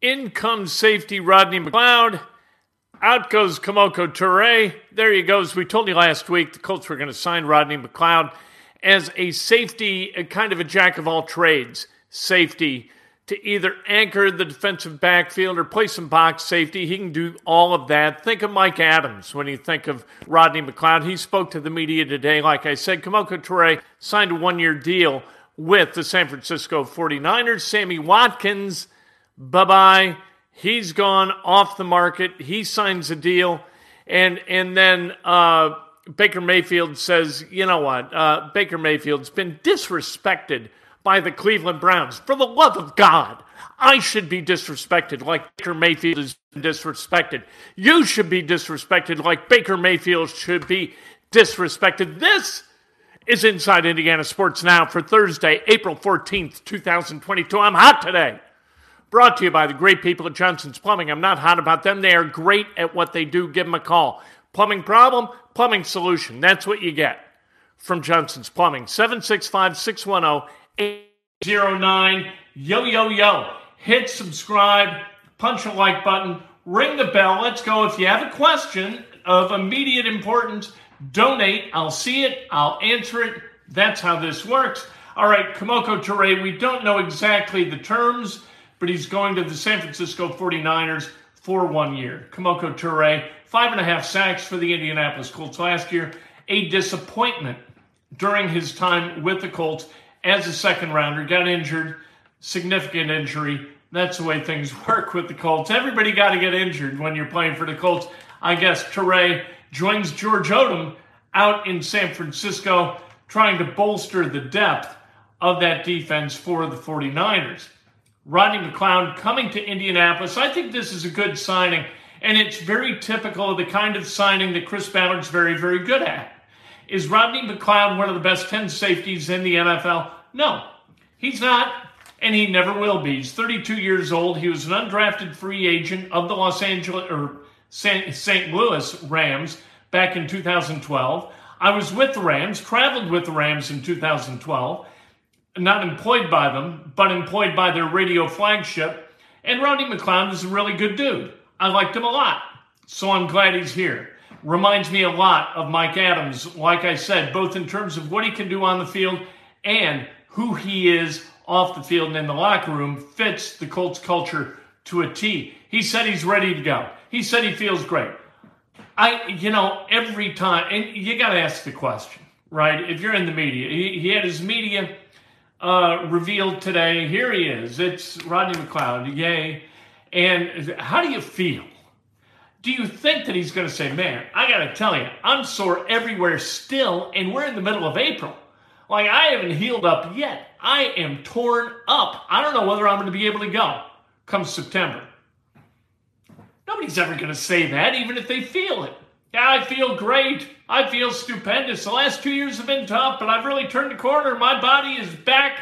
In comes safety Rodney McLeod. Out goes Kemoko Turay. There he goes. We told you last week the Colts were going to sign Rodney McLeod as a safety, a kind of a jack of all trades safety to either anchor the defensive backfield or play some box safety. He can do all of that. Think of Mike Adams when you think of Rodney McLeod. He spoke to the media today. Like I said, Kemoko Turay signed a one year deal with the San Francisco 49ers. Sammy Watkins, bye bye. He's gone off the market. He signs a deal. And, and then uh, Baker Mayfield says, you know what? Uh, Baker Mayfield's been disrespected by the Cleveland Browns. For the love of God, I should be disrespected like Baker Mayfield is disrespected. You should be disrespected like Baker Mayfield should be disrespected. This is Inside Indiana Sports Now for Thursday, April 14th, 2022. I'm hot today. Brought to you by the great people at Johnson's Plumbing. I'm not hot about them. They are great at what they do. Give them a call. Plumbing problem, plumbing solution. That's what you get from Johnson's Plumbing. 765 610 809. Yo, yo, yo. Hit subscribe, punch a like button, ring the bell. Let's go. If you have a question of immediate importance, donate. I'll see it, I'll answer it. That's how this works. All right, Kemoko Turay, we don't know exactly the terms, but he's going to the San Francisco 49ers for one year. Kemoko Turay, five and a half sacks for the Indianapolis Colts last year, a disappointment during his time with the Colts as a second rounder, got injured, significant injury. That's the way things work with the Colts. Everybody got to get injured when you're playing for the Colts. I guess Turay joins George Odum out in San Francisco, trying to bolster the depth of that defense for the 49ers. Rodney McLeod coming to Indianapolis. I think this is a good signing, and it's very typical of the kind of signing that Chris Ballard's very, very good at. Is Rodney McLeod one of the best 10 safeties in the NFL? No, he's not, and he never will be. He's 32 years old. He was an undrafted free agent of the Los Angeles or St. Louis Rams back in 2012. I was with the Rams, traveled with the Rams in 2012, not employed by them, but employed by their radio flagship. And Rodney McLeod is a really good dude. I liked him a lot. So I'm glad he's here reminds me a lot of Mike Adams, like I said, both in terms of what he can do on the field and who he is off the field and in the locker room, fits the Colts culture to a T. He said he's ready to go. He said he feels great. I, you know, every time, and you got to ask the question, right? If you're in the media, he, he had his media uh, revealed today. Here he is. It's Rodney McLeod. Yay. And how do you feel? do you think that he's going to say, man, I got to tell you, I'm sore everywhere still, and we're in the middle of April? Like, I haven't healed up yet. I am torn up. I don't know whether I'm going to be able to go come September. Nobody's ever going to say that, even if they feel it. Yeah, I feel great. I feel stupendous. The last two years have been tough, but I've really turned the corner. My body is back.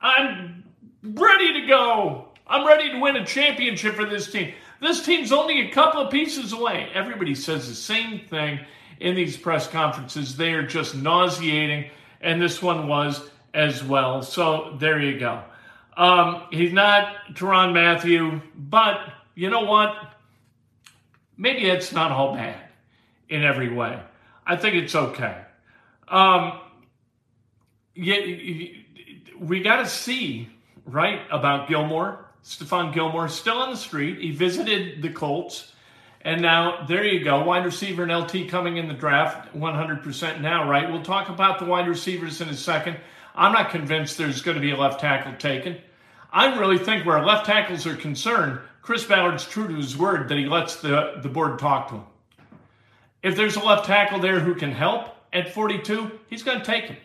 I'm ready to go. I'm ready to win a championship for this team. This team's only a couple of pieces away. Everybody says the same thing in these press conferences. They are just nauseating, and this one was as well. So there you go. Um, he's not Tyrann Mathieu, but you know what? Maybe it's not all bad in every way. I think it's okay. Um, we got to see, right, about Gilmore Stephon Gilmore, still on the street. He visited the Colts. And now, there you go. Wide receiver and LT coming in the draft 100% now, right? We'll talk about the wide receivers in a second. I'm not convinced there's going to be a left tackle taken. I really think where left tackles are concerned, Chris Ballard's true to his word that he lets the, the board talk to him. If there's a left tackle there who can help at 42, he's going to take him.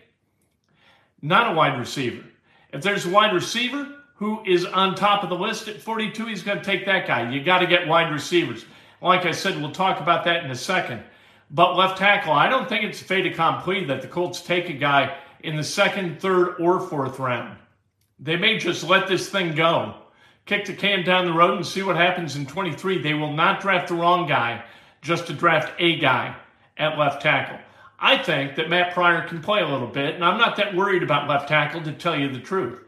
Not a wide receiver. If there's a wide receiver who is on top of the list at 42, he's going to take that guy. You got to get wide receivers. Like I said, we'll talk about that in a second. But left tackle, I don't think it's a fait accompli that the Colts take a guy in the second, third, or fourth round. They may just let this thing go, kick the can down the road, and see what happens in 23. They will not draft the wrong guy just to draft a guy at left tackle. I think that Matt Pryor can play a little bit, and I'm not that worried about left tackle to tell you the truth.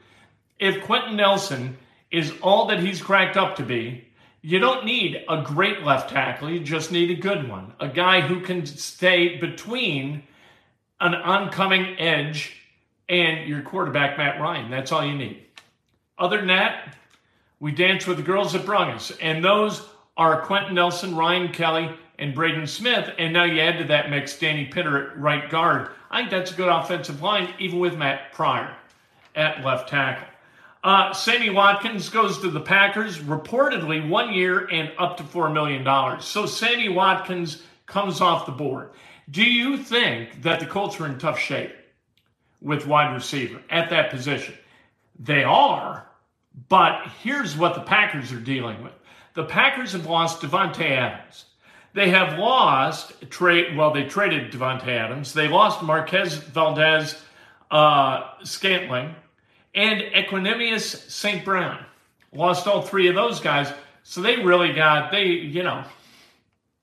If Quenton Nelson is all that he's cracked up to be, you don't need a great left tackle, you just need a good one. A guy who can stay between an oncoming edge and your quarterback, Matt Ryan. That's all you need. Other than that, we dance with the girls that brung and those are Quenton Nelson, Ryan Kelly, and Braden Smith. And now you add to that mix Danny Pinter at right guard. I think that's a good offensive line, even with Matt Pryor at left tackle. Uh, Sammy Watkins goes to the Packers, reportedly one year and up to $4 million. So Sammy Watkins comes off the board. Do you think that the Colts are in tough shape with wide receiver at that position? They are, but here's what the Packers are dealing with. The Packers have lost Davante Adams. They have lost trade. Well, they traded Davante Adams. They lost Marquez Valdes uh, Scantling and Equanimeous St. Brown. Lost all three of those guys. So they really got they you know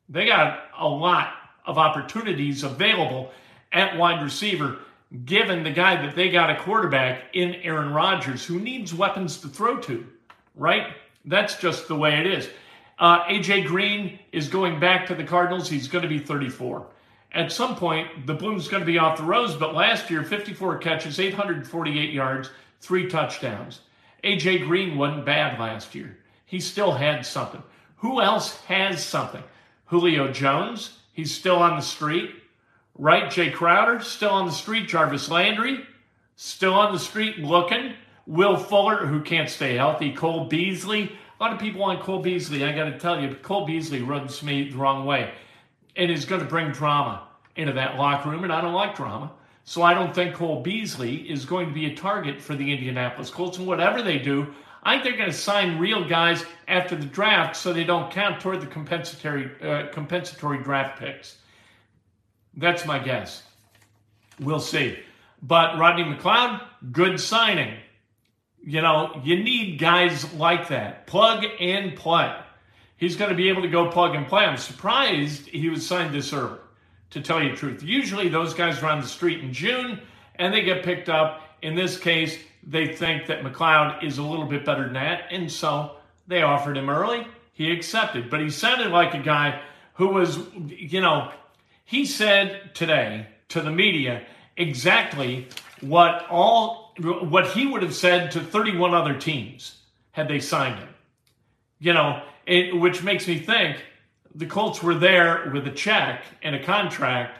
they got a lot of opportunities available at wide receiver, given the guy that they got a quarterback in Aaron Rodgers who needs weapons to throw to, right? That's just the way it is. Uh, AJ Green is going back to the Cardinals. He's going to be 34. At some point, the bloom's going to be off the rose, but last year, 54 catches, 848 yards, three touchdowns. AJ Green wasn't bad last year. He still had something. Who else has something? Julio Jones, he's still on the street. Right? Jay Crowder, still on the street. Jarvis Landry, still on the street looking. Will Fuller, who can't stay healthy. Cole Beasley, a lot of people want Cole Beasley. I got to tell you, Cole Beasley runs me the wrong way and is going to bring drama into that locker room, and I don't like drama. So I don't think Cole Beasley is going to be a target for the Indianapolis Colts. And whatever they do, I think they're going to sign real guys after the draft so they don't count toward the compensatory uh, compensatory draft picks. That's my guess. We'll see. But Rodney McLeod, good signing. You know, you need guys like that. Plug and play. He's going to be able to go plug and play. I'm surprised he was signed this early, to tell you the truth. Usually those guys are on the street in June and they get picked up. In this case, they think that McLeod is a little bit better than that. And so they offered him early. He accepted. But he sounded like a guy who was, you know, he said today to the media exactly what all what he would have said to 31 other teams had they signed him. You know, it, which makes me think the Colts were there with a check and a contract,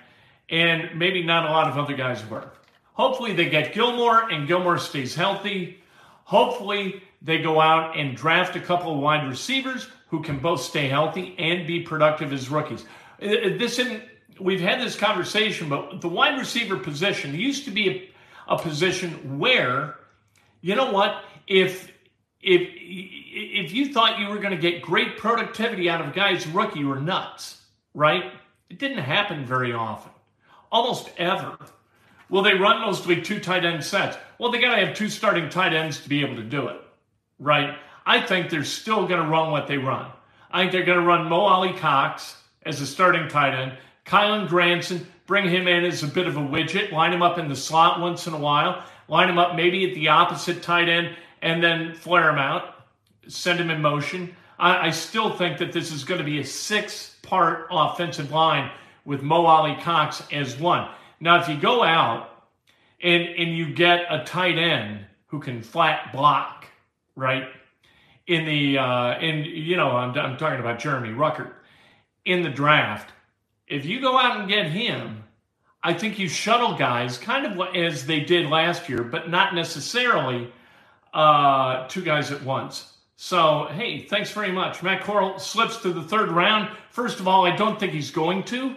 and maybe not a lot of other guys were. Hopefully, they get Gilmore and Gilmore stays healthy. Hopefully, they go out and draft a couple of wide receivers who can both stay healthy and be productive as rookies. Uh, uh, this isn't, we've had this conversation, but the wide receiver position used to be a position where, you know what, if if if you thought you were going to get great productivity out of a guy's rookie, you were nuts, right? It didn't happen very often, almost ever. Well, they run mostly two tight end sets. Well, they got to have two starting tight ends to be able to do it, right? I think they're still going to run what they run. I think they're going to run Mo Alie-Cox as a starting tight end, Kylen Granson, bring him in as a bit of a widget, line him up in the slot once in a while, line him up maybe at the opposite tight end, and then flare him out, send him in motion. I, I still think that this is going to be a six part offensive line with Mo Alie-Cox as one. Now, if you go out and, and you get a tight end who can flat block, right? in the uh, in you know I'm, I'm talking about Jeremy Ruckert in the draft. If you go out and get him, I think you shuttle guys kind of as they did last year, but not necessarily uh, two guys at once. So, hey, thanks very much. Matt Corral slips to the third round. First of all, I don't think he's going to.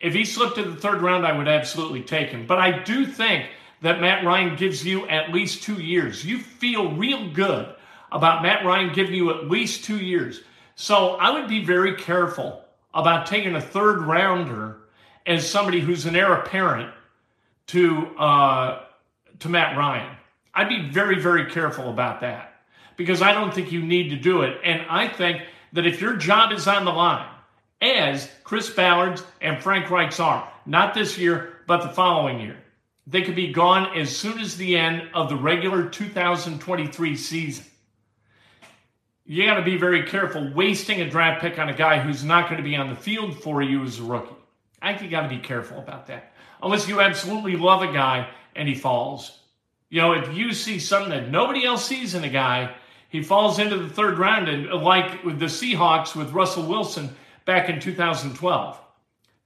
If he slipped to the third round, I would absolutely take him. But I do think that Matt Ryan gives you at least two years. You feel real good about Matt Ryan giving you at least two years. So I would be very careful about taking a third rounder as somebody who's an heir apparent to uh, to Matt Ryan. I'd be very, very careful about that because I don't think you need to do it. And I think that if your job is on the line, as Chris Ballard's and Frank Reich's are, not this year, but the following year, they could be gone as soon as the end of the regular 2023 season. You got to be very careful wasting a draft pick on a guy who's not going to be on the field for you as a rookie. I think you got to be careful about that. Unless you absolutely love a guy and he falls. You know, if you see something that nobody else sees in a guy, he falls into the third round, and like with the Seahawks with Russell Wilson back in 2012,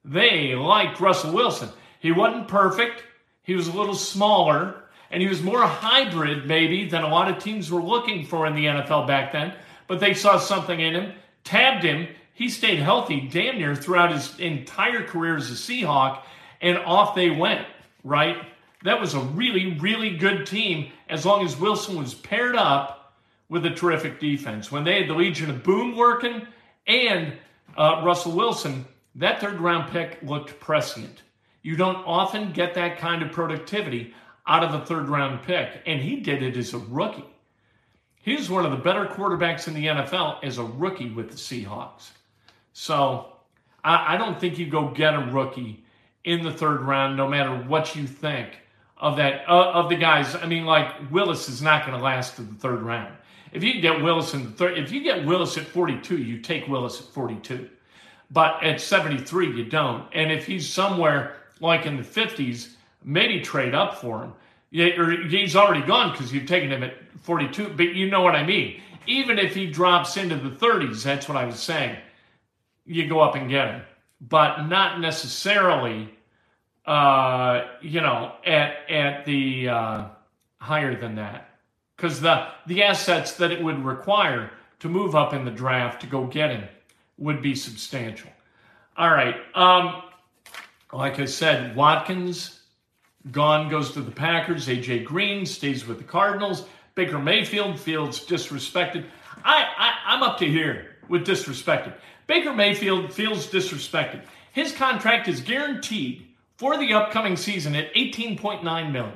they liked Russell Wilson. He wasn't perfect, he was a little smaller, and he was more hybrid, maybe, than a lot of teams were looking for in the NFL back then. But they saw something in him, tabbed him. He stayed healthy damn near throughout his entire career as a Seahawk, and off they went, right? That was a really, really good team as long as Wilson was paired up with a terrific defense. When they had the Legion of Boom working and uh, Russell Wilson, that third round pick looked prescient. You don't often get that kind of productivity out of a third round pick, and he did it as a rookie. He was one of the better quarterbacks in the NFL as a rookie with the Seahawks. So I, I don't think you go get a rookie in the third round, no matter what you think of that uh, of the guys. I mean, like Willis is not going to last to the third round. If you get Willis in the third, if you get Willis at 42, you take Willis at 42. But at 73, you don't. And if he's somewhere like in the 50s, maybe trade up for him. He's already gone because you've taken him at 42. But you know what I mean. Even if he drops into the 30s, that's what I was saying. You go up and get him, but not necessarily uh, you know, at at the uh, higher than that, because the the assets that it would require to move up in the draft to go get him would be substantial. All right, um, like I said, Watkins gone goes to the Packers. AJ Green stays with the Cardinals. Baker Mayfield feels disrespected. I, I I'm up to here with disrespected. Baker Mayfield feels disrespected. His contract is guaranteed for the upcoming season at 18.9 million.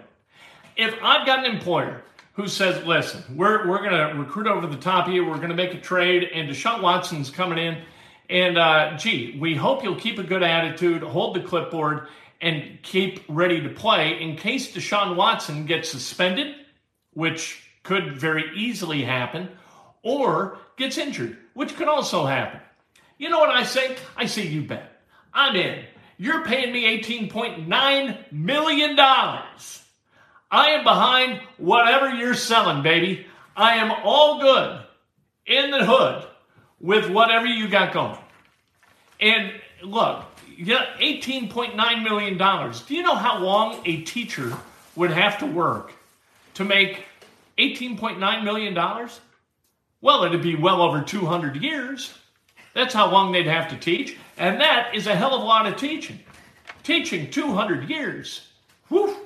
If I've got an employer who says, listen, we're, we're going to recruit over the top of you, we're going to make a trade, and Deshaun Watson's coming in, and uh, gee, we hope you'll keep a good attitude, hold the clipboard, and keep ready to play in case Deshaun Watson gets suspended, which could very easily happen, or gets injured, which could also happen. You know what I say? I say, you bet. I'm in. You're paying me $18.9 million. I am behind whatever you're selling, baby. I am all good in the hood with whatever you got going. And look, yeah, $18.9 million. Do you know how long a teacher would have to work to make $18.9 million? Well, it'd be well over 200 years. That's how long they'd have to teach. And that is a hell of a lot of teaching. Teaching 200 years. Whew.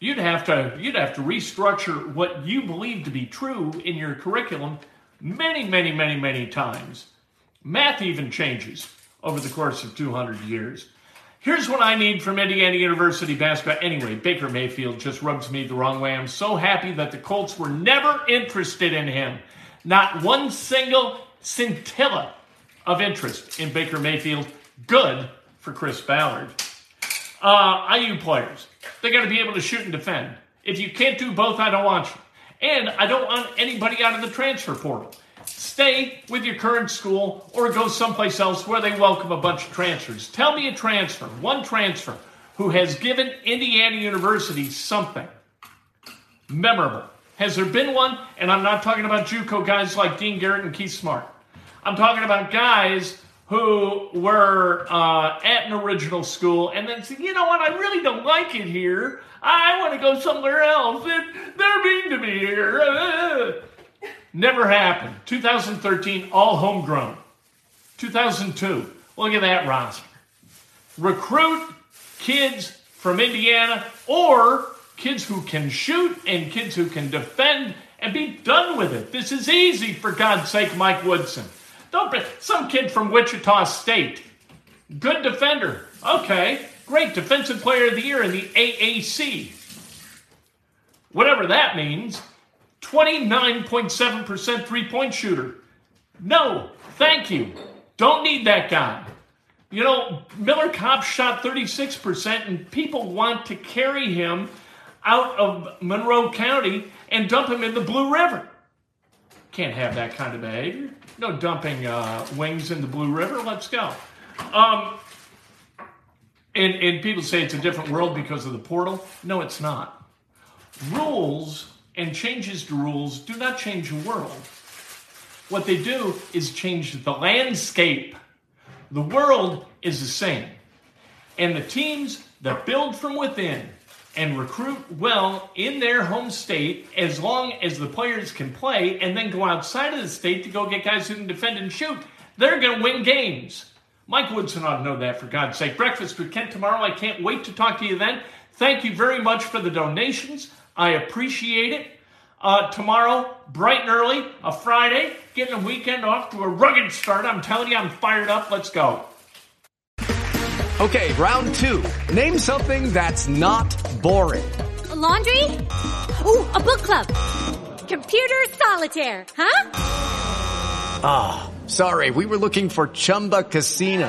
You'd have to you'd have to restructure what you believe to be true in your curriculum many, many, many, many times. Math even changes over the course of 200 years. Here's what I need from Indiana University basketball. Anyway, Baker Mayfield just rubs me the wrong way. I'm so happy that the Colts were never interested in him. Not one single scintilla of interest in Baker Mayfield. Good for Chris Ballard. Uh, IU players, they got to be able to shoot and defend. If you can't do both, I don't want you. And I don't want anybody out of the transfer portal. Stay with your current school or go someplace else where they welcome a bunch of transfers. Tell me a transfer, one transfer, who has given Indiana University something memorable Has there been one? And I'm not talking about JUCO guys like Dean Garrett and Keith Smart. I'm talking about guys who were uh, at an original school and then said, you know what, I really don't like it here. I want to go somewhere else. They're mean to me here. Never happened. 2013, all homegrown. 2002, look at that roster. Recruit kids from Indiana or kids who can shoot and kids who can defend and be done with it. This is easy, for God's sake, Mike Woodson. Don't be, some kid from Wichita State, good defender. Okay, great defensive player of the year in the AAC. Whatever that means. 29.7% three point shooter. No, thank you. Don't need that guy. You know, Miller Kopp shot 36%, and people want to carry him out of Monroe County and dump him in the Blue River. Can't have that kind of behavior. No dumping uh, wings in the Blue River. Let's go. Um, and, and people say it's a different world because of the portal. No, it's not. Rules and changes to rules do not change the world. What they do is change the landscape. The world is the same. And the teams that build from within and recruit well in their home state as long as the players can play and then go outside of the state to go get guys who can defend and shoot, they're going to win games. Mike Woodson ought to know that, for God's sake. Breakfast with Kent tomorrow. I can't wait to talk to you then. Thank you very much for the donations. I appreciate it. Uh, tomorrow, bright and early, a Friday, getting a weekend off to a rugged start. I'm telling you, I'm fired up. Let's go. Okay, round two. Name something that's not boring. A laundry? Ooh, a book club. Computer solitaire, huh? Ah, oh, sorry, we were looking for Chumba Casino.